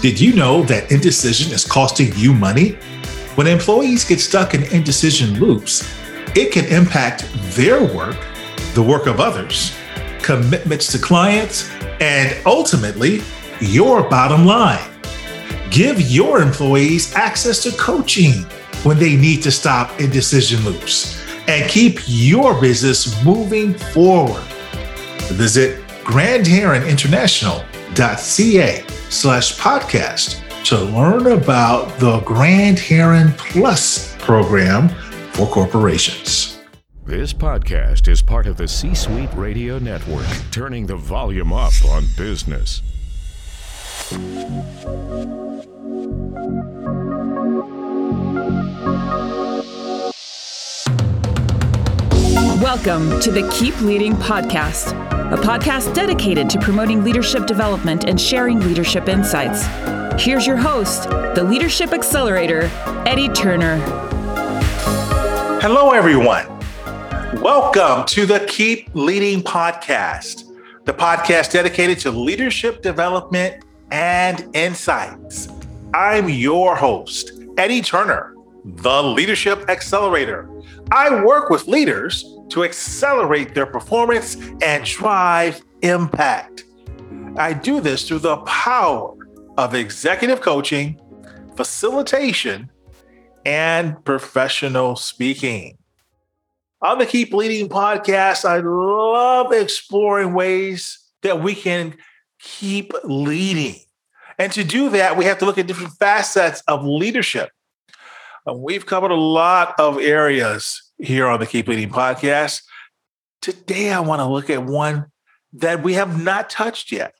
Did you know that indecision is costing you money? When employees get stuck in indecision loops, it can impact their work, the work of others, commitments to clients, and ultimately, your bottom line. Give your employees access to coaching when they need to stop indecision loops and keep your business moving forward. Visit grandheroninternational.ca slash podcast to learn about the Grand Heron Plus program for corporations. This podcast is part of the C Suite Radio Network, turning the volume up on business. Welcome to the Keep Leading Podcast, a podcast dedicated to promoting leadership development and sharing leadership insights. Here's your host, the Leadership Accelerator, Eddie Turner. Hello, everyone. Welcome to the Keep Leading Podcast, the podcast dedicated to leadership development and insights. I'm your host, Eddie Turner, the Leadership Accelerator. I work with leaders to accelerate their performance and drive impact. I do this through the power of executive coaching, facilitation, and professional speaking. On the Keep Leading podcast, I love exploring ways that we can keep leading. And to do that, we have to look at different facets of leadership. We've covered a lot of areas here on the Keep Leading podcast. Today, I want to look at one that we have not touched yet,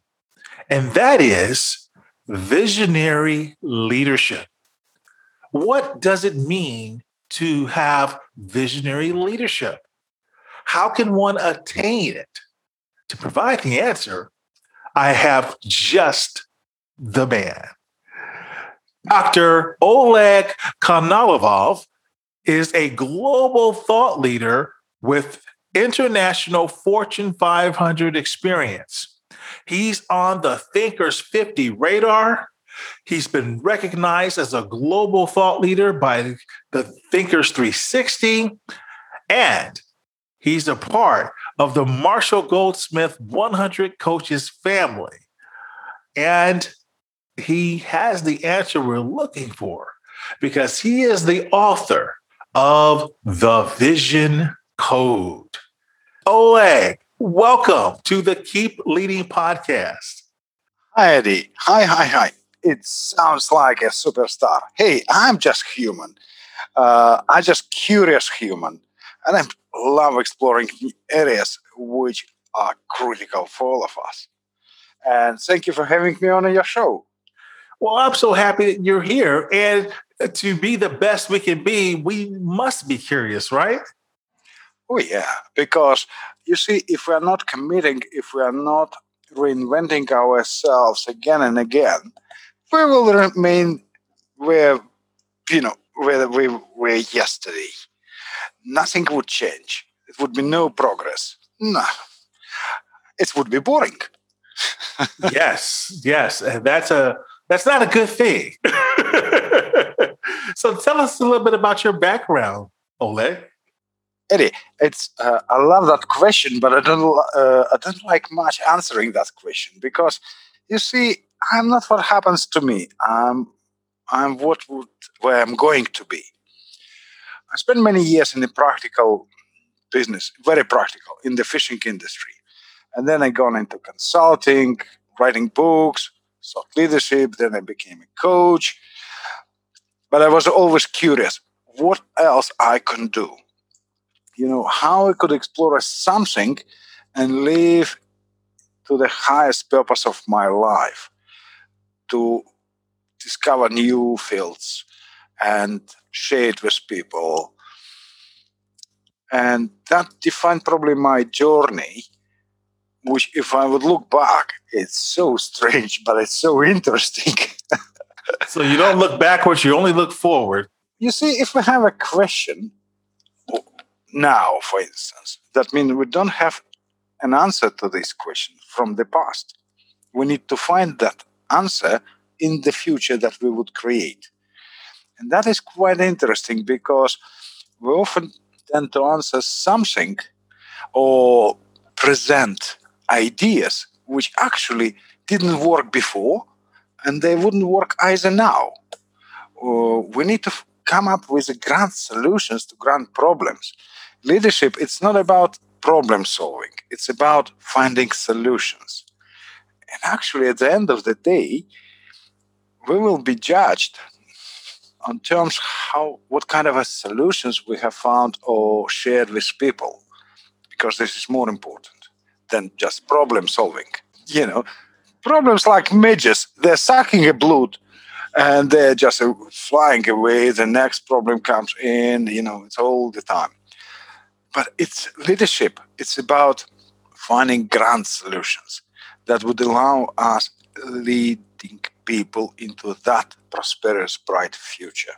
and that is visionary leadership. What does it mean to have visionary leadership? How can one attain it? To provide the answer, I have just the man. Dr. Oleg Konovalov is a global thought leader with international Fortune 500 experience. He's on the Thinkers 50 radar. He's been recognized as a global thought leader by the Thinkers 360. And he's a part of the Marshall Goldsmith 100 Coaches family. And he has the answer we're looking for because he is the author of the Vision Code. Oleg, welcome to the Keep Leading podcast. Hi, Eddie. Hi, hi, hi. It sounds like a superstar. Hey, I'm just human. Uh, I'm just curious human, and I love exploring areas which are critical for all of us. And thank you for having me on your show. Well, I'm so happy that you're here. And to be the best we can be, we must be curious, right? Oh, yeah. Because you see, if we are not committing, if we are not reinventing ourselves again and again, we will remain where, you know, where we were yesterday. Nothing would change. It would be no progress. No. It would be boring. yes, yes. That's a that's not a good thing. so tell us a little bit about your background, Ole. Eddie, it's uh, I love that question, but I don't uh, I don't like much answering that question because you see, I'm not what happens to me. I'm I'm what would, where I'm going to be. I spent many years in the practical business, very practical, in the fishing industry. And then I gone into consulting, writing books, thought leadership, then I became a coach. But I was always curious what else I can do. You know, how I could explore something and live to the highest purpose of my life to discover new fields and share it with people. And that defined probably my journey, which, if I would look back, it's so strange, but it's so interesting. So you don't look backwards, you only look forward. You see, if we have a question now, for instance, that means we don't have an answer to this question from the past. We need to find that answer in the future that we would create. And that is quite interesting because we often tend to answer something or present ideas which actually didn't work before and they wouldn't work either now. Uh, we need to f- come up with grand solutions to grand problems. Leadership, it's not about problem solving, it's about finding solutions. And actually, at the end of the day, we will be judged on terms how what kind of a solutions we have found or shared with people because this is more important than just problem solving you know problems like midges. They're sucking a blood and they're just uh, flying away. The next problem comes in you know it's all the time. But it's leadership. It's about finding grand solutions that would allow us leading people into that prosperous, bright future.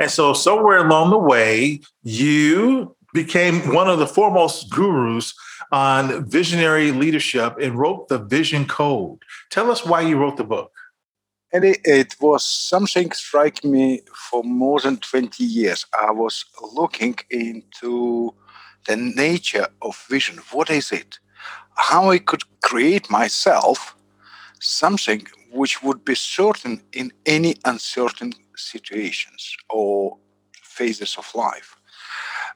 And so, somewhere along the way, you became one of the foremost gurus on visionary leadership and wrote the Vision Code. Tell us why you wrote the book. And it, it was something striking me for more than 20 years. I was looking into the nature of vision. What is it? How I could create myself something which would be certain in any uncertain situations or phases of life.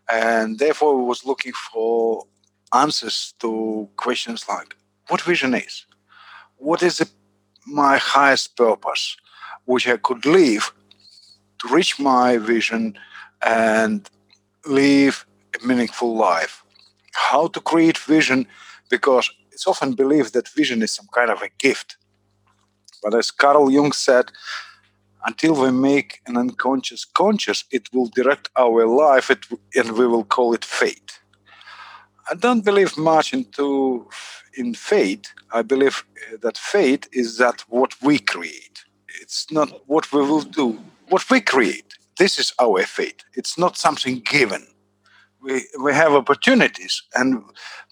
And therefore, was looking for answers to questions like what vision is? What is my highest purpose, which I could live to reach my vision and live a meaningful life? How to create vision, because it's often believed that vision is some kind of a gift but as Carl Jung said, until we make an unconscious conscious, it will direct our life it, and we will call it fate. I don't believe much into in fate. I believe eh, that fate is that what we create. It's not what we will do. What we create. This is our fate. It's not something given. We, we have opportunities and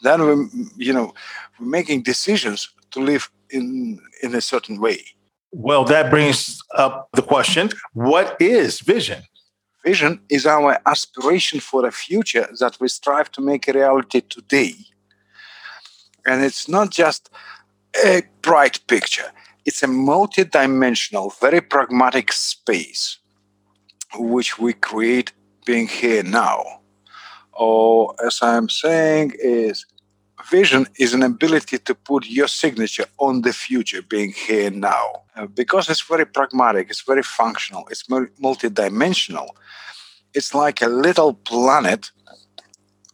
then we you know we're making decisions to live in in a certain way. Well, that brings up the question: What is vision? Vision is our aspiration for a future that we strive to make a reality today. And it's not just a bright picture, it's a multi-dimensional, very pragmatic space which we create being here now. Or as I'm saying, is vision is an ability to put your signature on the future being here now. Uh, because it's very pragmatic, it's very functional, it's multidimensional. It's like a little planet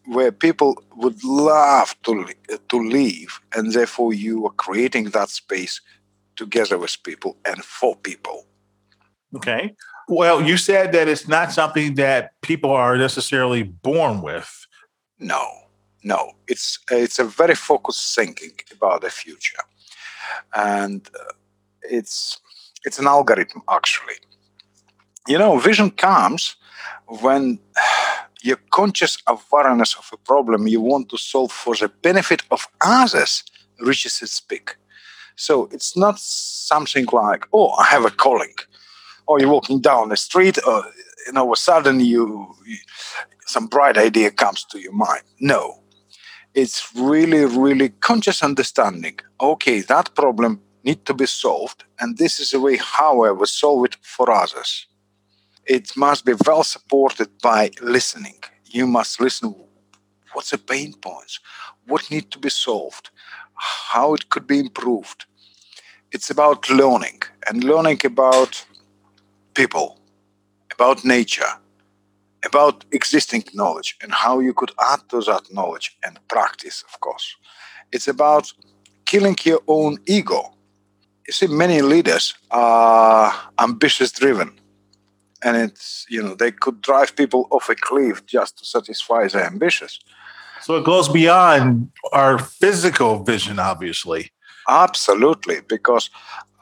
where people would love to, to live, and therefore you are creating that space together with people and for people. Okay. Well, you said that it's not something that people are necessarily born with. No no, it's it's a very focused thinking about the future, and uh, it's it's an algorithm actually. You know, vision comes when your conscious awareness of a problem you want to solve for the benefit of others reaches its peak. So it's not something like, oh, I have a calling, or oh, you're walking down the street, or you know, all of a sudden you, you some bright idea comes to your mind. No, it's really, really conscious understanding. Okay, that problem need to be solved, and this is the way how I will solve it for others. It must be well supported by listening. You must listen. What's the pain points? What need to be solved? How it could be improved? It's about learning and learning about people, about nature, about existing knowledge and how you could add to that knowledge and practice, of course. It's about killing your own ego. You see, many leaders are ambitious driven. And it's, you know, they could drive people off a cliff just to satisfy their ambitions. So it goes beyond our physical vision, obviously. Absolutely, because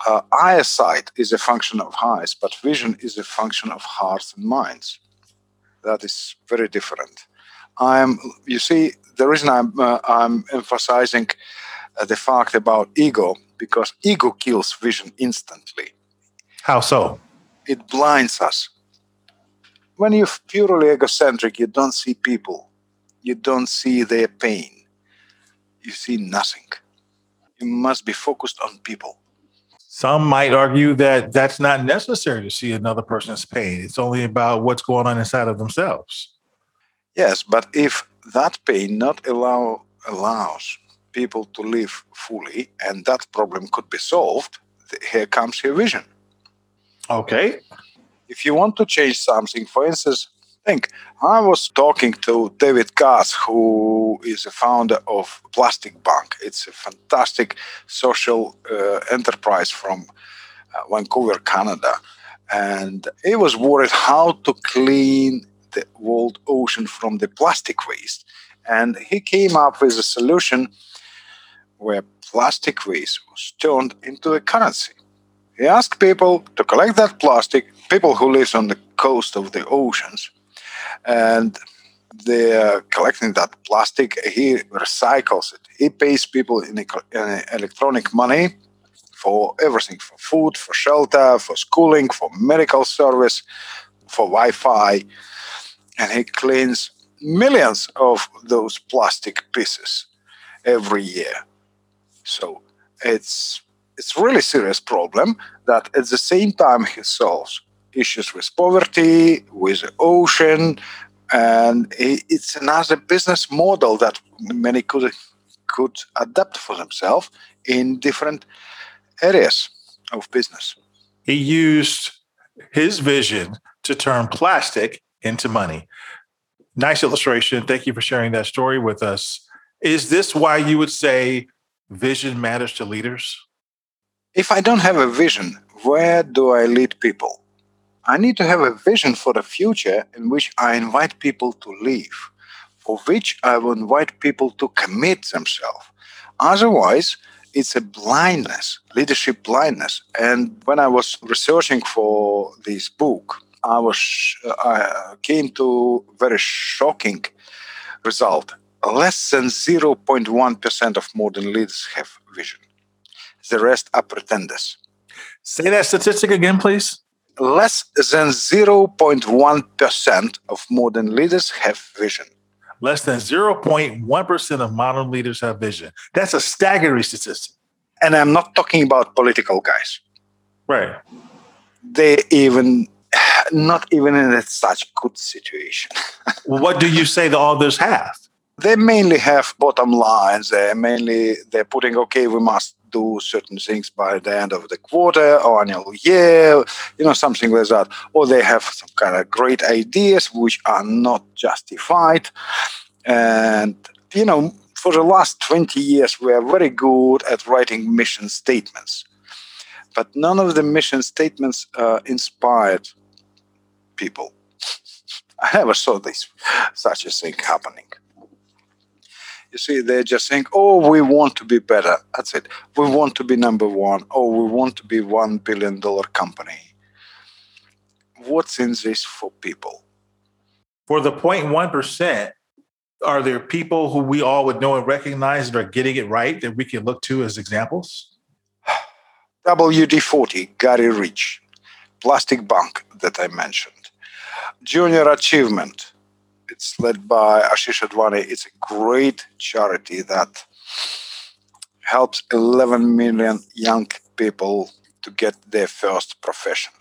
uh, eyesight is a function of eyes, but vision is a function of hearts and minds. That is very different. I'm, you see, the reason I'm, uh, I'm emphasizing uh, the fact about ego because ego kills vision instantly. How so? It blinds us. When you're purely egocentric, you don't see people, you don't see their pain, you see nothing. You must be focused on people. Some might argue that that's not necessary to see another person's pain. It's only about what's going on inside of themselves. Yes, but if that pain not allow allows people to live fully and that problem could be solved, here comes your vision. Okay. If you want to change something, for instance, think I was talking to David Katz, who is a founder of Plastic Bank. It's a fantastic social uh, enterprise from uh, Vancouver, Canada. And he was worried how to clean the world ocean from the plastic waste. And he came up with a solution where plastic waste was turned into a currency. He asked people to collect that plastic, people who live on the coast of the oceans, and they're collecting that plastic. He recycles it. He pays people in, electronic money for everything for food, for shelter, for schooling, for medical service, for Wi Fi. And he cleans millions of those plastic pieces every year. So it's it's really serious problem that at the same time he solves issues with poverty, with the ocean, and it's another business model that many could could adapt for themselves in different areas of business. He used his vision to turn plastic into money. Nice illustration. Thank you for sharing that story with us. Is this why you would say vision matters to leaders? If I don't have a vision, where do I lead people? I need to have a vision for the future in which I invite people to live, for which I will invite people to commit themselves. Otherwise, it's a blindness, leadership blindness. And when I was researching for this book, I was uh, I came to very shocking result. Less than 0.1% of modern leaders have vision. The rest are pretenders. Say that statistic again, please. Less than 0.1% of modern leaders have vision. Less than 0.1% of modern leaders have vision. That's a staggering statistic. And I'm not talking about political guys. Right. They even not even in such good situation. well, what do you say the others have? They mainly have bottom lines. They mainly they're putting okay, we must do certain things by the end of the quarter or annual year, you know, something like that. Or they have some kind of great ideas which are not justified. And you know, for the last 20 years, we are very good at writing mission statements. But none of the mission statements uh, inspired people. I never saw this such a thing happening. You see, they're just saying, "Oh, we want to be better." That's it. We want to be number one. Oh, we want to be one billion dollar company. What's in this for people? For the 0.1 percent, are there people who we all would know and recognize that are getting it right that we can look to as examples? WD 40, Gary Ridge, Plastic Bank that I mentioned. Junior Achievement. It's led by Ashish Advani. It's a great charity that helps 11 million young people to get their first profession.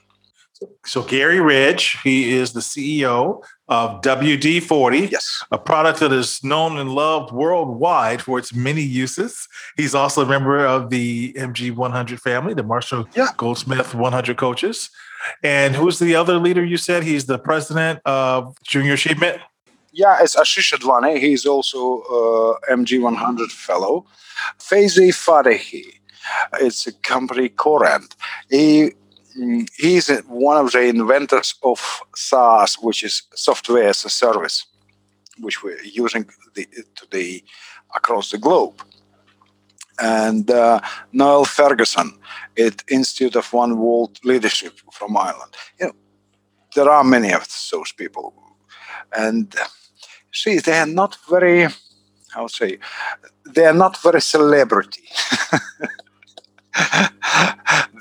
So Gary Ridge, he is the CEO of WD-40, Yes. a product that is known and loved worldwide for its many uses. He's also a member of the MG 100 family, the Marshall Yeah. Goldsmith 100 coaches. And who's the other leader you said? He's the president of Junior Achievement. Yeah, it's Ashish Advani. He's also uh, MG100 fellow. Feyzi Fatehi. It's a company Corent. He he's one of the inventors of SaaS, which is software as a service, which we're using the, today across the globe. And uh, Noel Ferguson at Institute of One World Leadership from Ireland. You know, there are many of those people, and uh, see, they are not very, how to say, they are not very celebrity.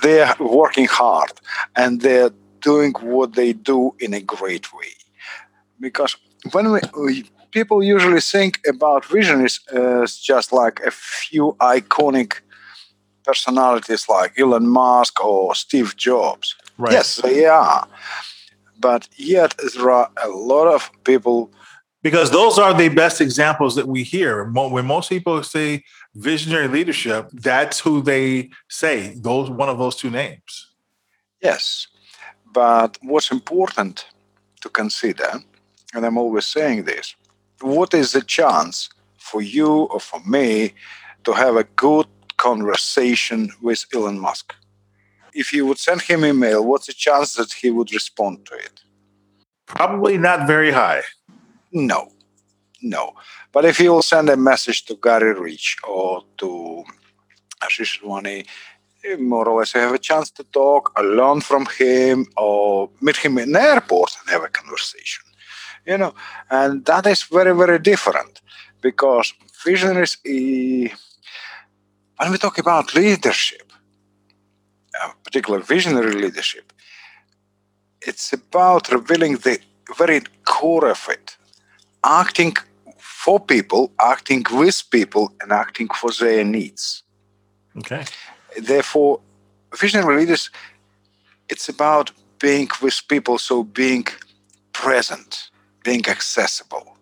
they are working hard and they're doing what they do in a great way. Because when we, we people usually think about visionaries as just like a few iconic personalities like Elon Musk or Steve Jobs. Right. Yes, they are. But yet there are a lot of people because those are the best examples that we hear. When most people say visionary leadership, that's who they say. Those one of those two names. Yes, but what's important to consider, and I'm always saying this, what is the chance for you or for me to have a good conversation with Elon Musk? If you would send him an email, what's the chance that he would respond to it? Probably not very high. No, no. But if you will send a message to Gary Ridge or to Ashish eh, more or less you have a chance to talk, learn from him, or meet him in the airport and have a conversation. You know, and that is very, very different because visionaries, when we talk about leadership, uh, particular visionary leadership, it's about revealing the very core of it acting for people, acting with people, and acting for their needs. Okay. Therefore, visionary leaders, it's about being with people, so being present, being accessible.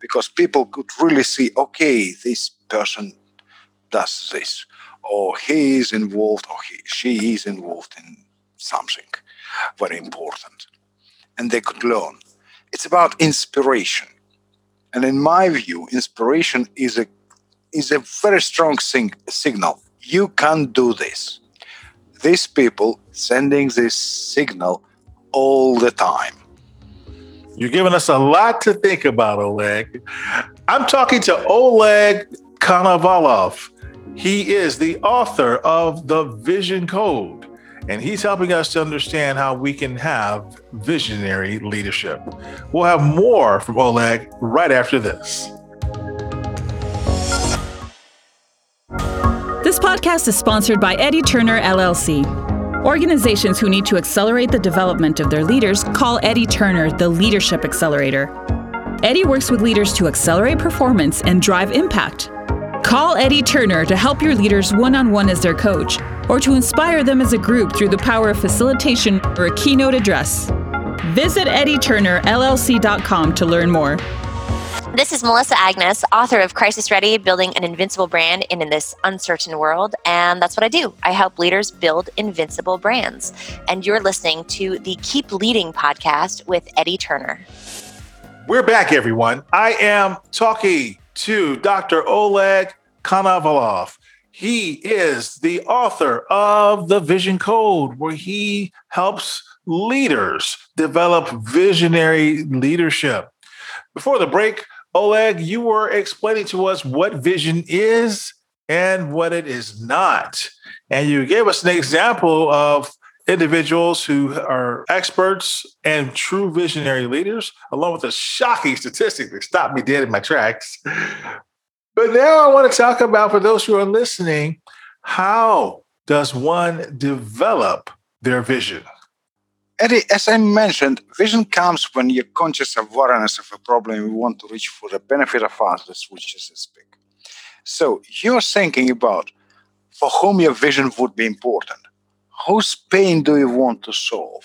Because people could really see, okay, this person does this, or he is involved, or he, she is involved in something very important. And they could learn. It's about inspiration. And in my view, inspiration is a is a very strong sing- signal. You can do this. These people sending this signal all the time. You're giving us a lot to think about, Oleg. I'm talking to Oleg Konovalov. He is the author of The Vision Code, and he's helping us to understand how we can have visionary leadership. We'll have more from Oleg right after this. This podcast is sponsored by Eddie Turner LLC. Organizations who need to accelerate the development of their leaders call Eddie Turner the Leadership Accelerator. Eddie works with leaders to accelerate performance and drive impact. Call Eddie Turner to help your leaders one on one as their coach, or to inspire them as a group through the power of facilitation or a keynote address. Visit EddieTurnerLLC.com to learn more. This is Melissa Agnes, author of Crisis Ready Building an Invincible Brand in, in This Uncertain World. And that's what I do. I help leaders build invincible brands. And you're listening to the Keep Leading podcast with Eddie Turner. We're back, everyone. I am talking to Dr. Oleg Konovalov. He is the author of The Vision Code, where he helps leaders develop visionary leadership. Before the break, Oleg, you were explaining to us what vision is and what it is not. And you gave us an example of individuals who are experts and true visionary leaders, along with a shocking statistic that stopped me dead in my tracks. But now I want to talk about, for those who are listening, how does one develop their vision? Eddie, as I mentioned, vision comes when you're conscious of awareness of a problem you want to reach for the benefit of others, which is this big. So you're thinking about for whom your vision would be important. Whose pain do you want to solve?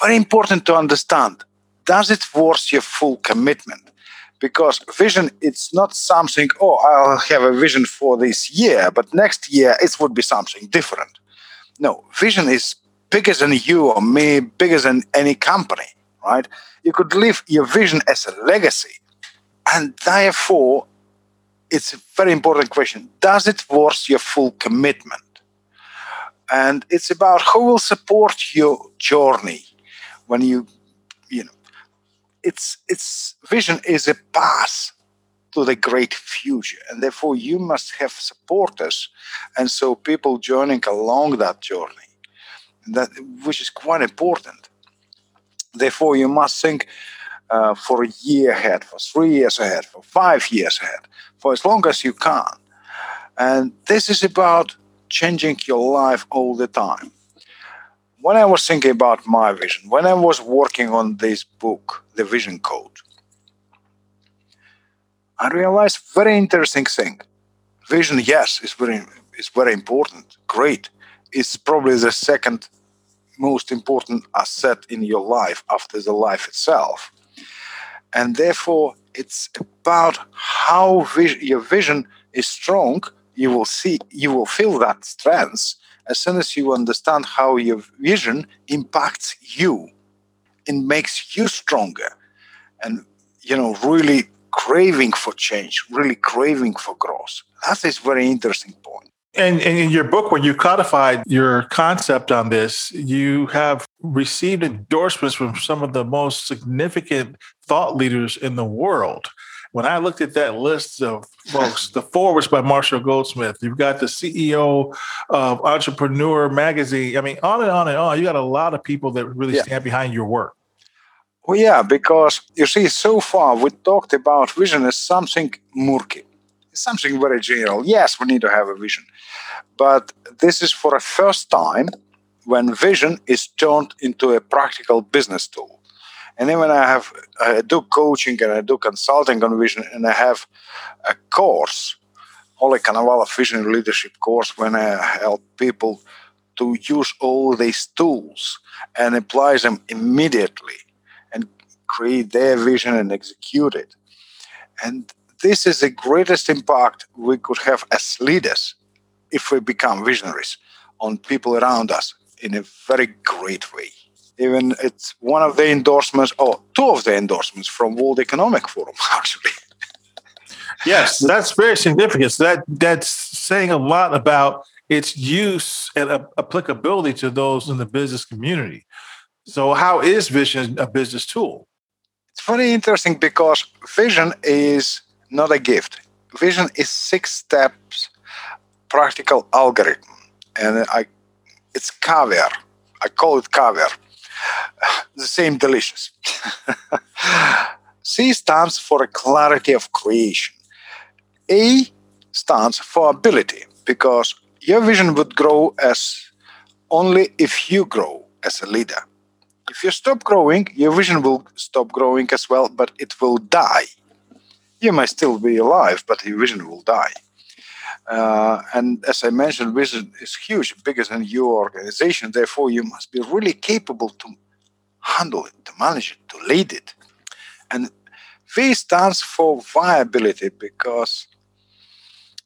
Very important to understand. Does it worth your full commitment? Because vision, it's not something, oh, I'll have a vision for this year, but next year it would be something different. No, vision is bigger than you or me, bigger than any company, right? You could leave your vision as a legacy. And therefore, it's a very important question. Does it worth your full commitment? And it's about who will support your journey when you, you know, it's it's vision is a path to the great future, and therefore you must have supporters, and so people joining along that journey, that which is quite important. Therefore, you must think uh, for a year ahead, for three years ahead, for five years ahead, for as long as you can. And this is about changing your life all the time. When I was thinking about my vision, when I was working on this book, The Vision Code, I realized very interesting thing. Vision, yes, is very is very important. Great. It's probably the second most important asset in your life after the life itself. And therefore, it's about how vis- your vision is strong. You will see, you will feel that strength as soon as you understand how your vision impacts you. and makes you stronger, and you know, really craving for change, really craving for growth. That is very interesting point. And, and, in your book, when you codified your concept on this, you have received endorsements from some of the most significant thought leaders in the world. When I looked at that list of folks, the forwards by Marshall Goldsmith, you've got the CEO of Entrepreneur Magazine. I mean, on and on and on. You got a lot of people that really yeah. stand behind your work. Well, yeah, because you see, so far we talked about vision as something murky something very general. Yes, we need to have a vision. But this is for a first time when vision is turned into a practical business tool. And then when I have I do coaching and I do consulting on vision and I have a course, Oleg Konovalov Vision Leadership course, when I help people to use all these tools and apply them immediately and create their vision and execute it. And this is the greatest impact we could have as leaders if we become visionaries on people around us in a very great way. Even it's one of the endorsements, or two of the endorsements from World Economic Forum, actually. yes, that's very significant. So that that's saying a lot about its use and applicability to those in the business community. So, how is vision a business tool? It's very interesting because vision is not a gift. Vision is six steps practical algorithm, and I, it's caviar. I call it caviar. The same delicious. C stands for clarity of creation. A stands for ability because your vision would grow as only if you grow as a leader. If you stop growing, your vision will stop growing as well, but it will die you may still be alive, but your vision will die. Uh, and as I mentioned, vision is huge, bigger than your organization. Therefore, you must be really capable to handle it, to manage it, to lead it. And V stands for viability because,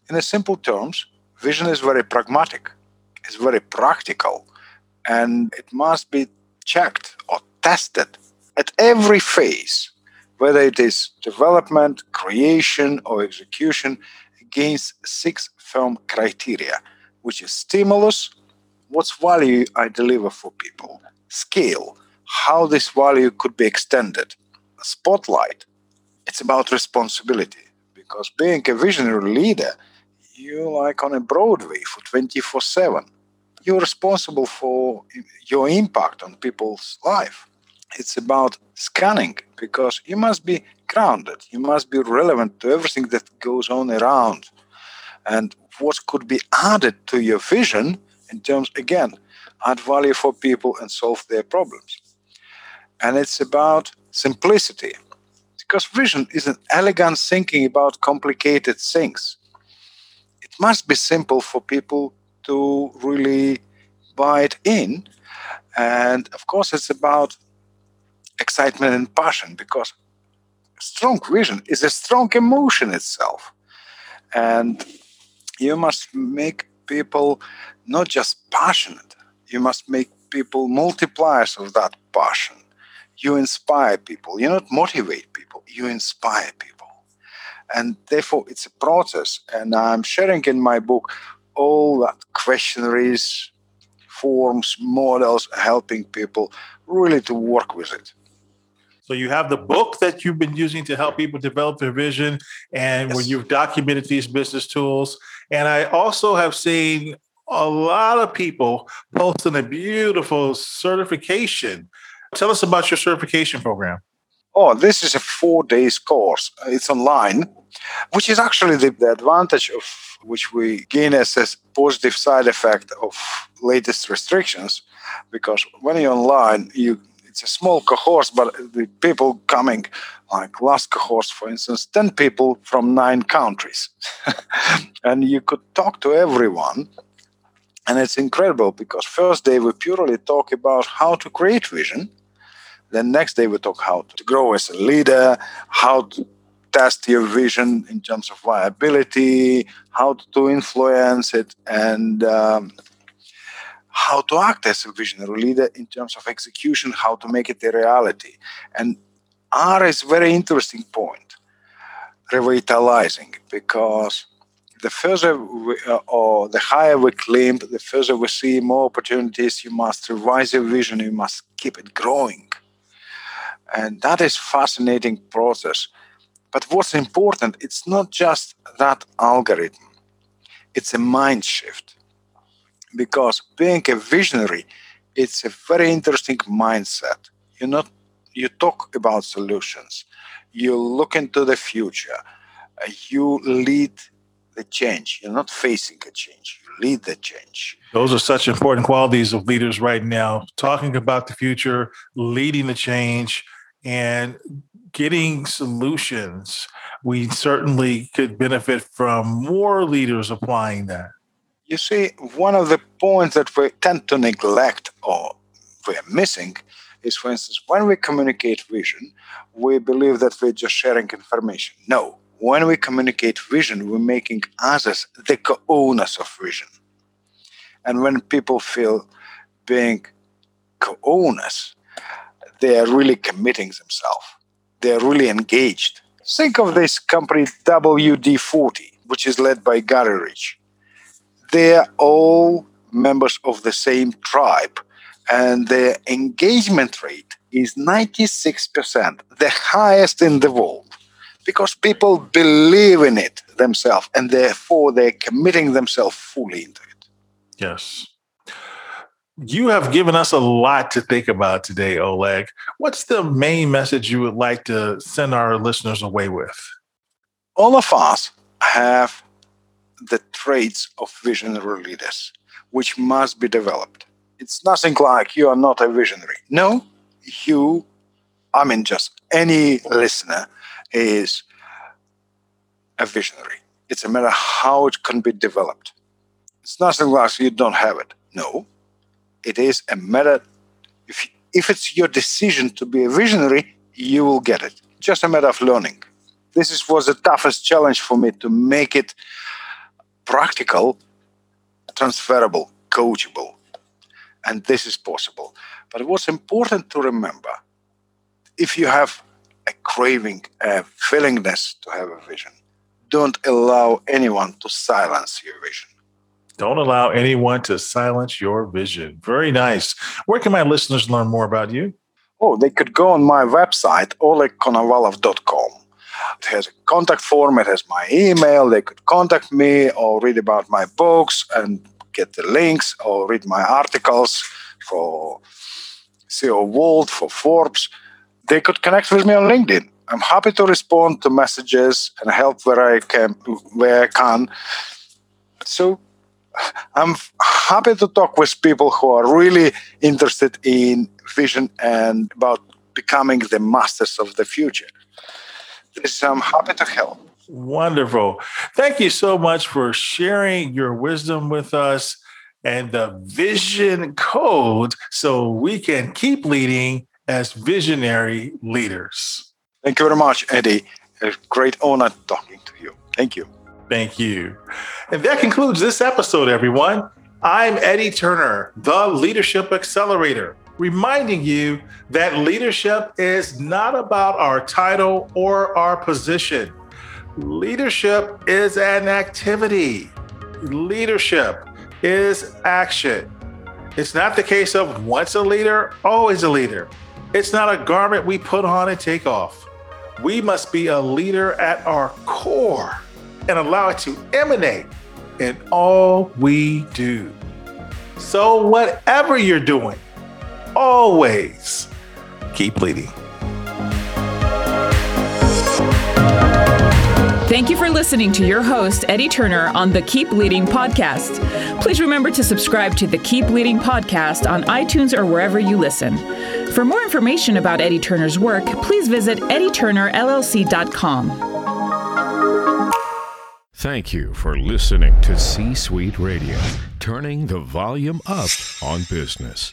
in a simple terms, vision is very pragmatic, it's very practical, and it must be checked or tested at every phase whether it is development, creation, or execution, against six firm criteria, which is stimulus, what value I deliver for people, scale, how this value could be extended, spotlight, it's about responsibility. Because being a visionary leader, you're like on a Broadway for 24 7. You're responsible for your impact on people's life it's about scanning because you must be grounded. You must be relevant to everything that goes on around. And what could be added to your vision in terms again add value for people and solve their problems. And it's about simplicity because vision is an elegant thinking about complicated things. It must be simple for people to really buy it in. And of course, it's about excitement and passion because strong vision is a strong emotion itself. And you must make people not just passionate, you must make people multipliers of that passion. You inspire people. You not motivate people, you inspire people. And therefore, it's a process. And I'm sharing in my book all that questionnaires, forms, models, helping people really to work with it. So you have the book that you've been using to help people develop their vision and yes. when you've documented these business tools. And I also have seen a lot of people posting a beautiful certification. Tell us about your certification program. Oh, this is a four days course. It's online, which is actually the, the advantage of which we gain as a positive side effect of latest restrictions. Because when you're online, you it's a small cohort, but the people coming, like last cohort, for instance, 10 people from nine countries. and you could talk to everyone. And it's incredible because first day we purely talk about how to create vision. Then next day we talk how to grow as a leader, how to test your vision in terms of viability, how to influence it, and um, how to act as a visionary leader in terms of execution, how to make it a reality. And R is very interesting point, revitalizing, because the further we, uh, or the higher we climb, the further we see more opportunities. You must revise your vision. You must keep it growing, and that is fascinating process. But what's important? It's not just that algorithm; it's a mind shift because being a visionary it's a very interesting mindset. You not you talk about solutions. You look into the future. You lead the change. You're not facing a change. You lead the change. Those are such important qualities of leaders right now. Talking about the future leading the change and getting solutions. We certainly could benefit from more leaders applying that you see, one of the points that we tend to neglect or we're missing is, for instance, when we communicate vision, we believe that we're just sharing information. No, when we communicate vision, we're making others the co owners of vision. And when people feel being co owners, they are really committing themselves, they're really engaged. Think of this company WD 40, which is led by Gary Ridge they're all members of the same tribe and their engagement rate is 96%, the highest in the world, because people believe in it themselves and therefore they're committing themselves fully into it. Yes. You have given us a lot to think about today, Oleg. What's the main message you would like to send our listeners away with? All of us have the traits of visionary leaders, which must be developed. It's nothing like you are not a visionary. No, you, I mean, just any listener is a visionary. It's a matter how it can be developed. It's nothing like you don't have it. No, it is a matter. If, if it's your decision to be a visionary, you will get it. Just a matter of learning. This is, was the toughest challenge for me to make it practical, transferable, coachable. And this is possible. But what's important to remember if you have a craving, a willingness to have a vision, don't allow anyone to silence your vision. Don't allow anyone to silence your vision. Very nice. Where can my listeners learn more about you? Oh, they could go on my website, olegkonovalov.com. It has a contact form, it has my email. They could contact me or read about my books and get the links or read my articles for CEO World, for Forbes. They could connect with me on LinkedIn. I'm happy to respond to messages and help where I can. Where I can. So I'm happy to talk with people who are really interested in vision and about becoming the masters of the future. I'm um, happy to help. Wonderful. Thank you so much for sharing your wisdom with us and the vision code so we can keep leading as visionary leaders. Thank you very much, Eddie. A great honor talking to you. Thank you. Thank you. And that concludes this episode, everyone. I'm Eddie Turner, the Leadership Accelerator, reminding you that leadership is not about our title or our position. Leadership is an activity. Leadership is action. It's not the case of once a leader, always a leader. It's not a garment we put on and take off. We must be a leader at our core and allow it to emanate in all we do. So, whatever you're doing, always keep leading. Thank you for listening to your host, Eddie Turner, on the Keep Leading podcast. Please remember to subscribe to the Keep Leading podcast on iTunes or wherever you listen. For more information about Eddie Turner's work, please visit eddieturnerllc.com. Thank you for listening to C Suite Radio, turning the volume up on business.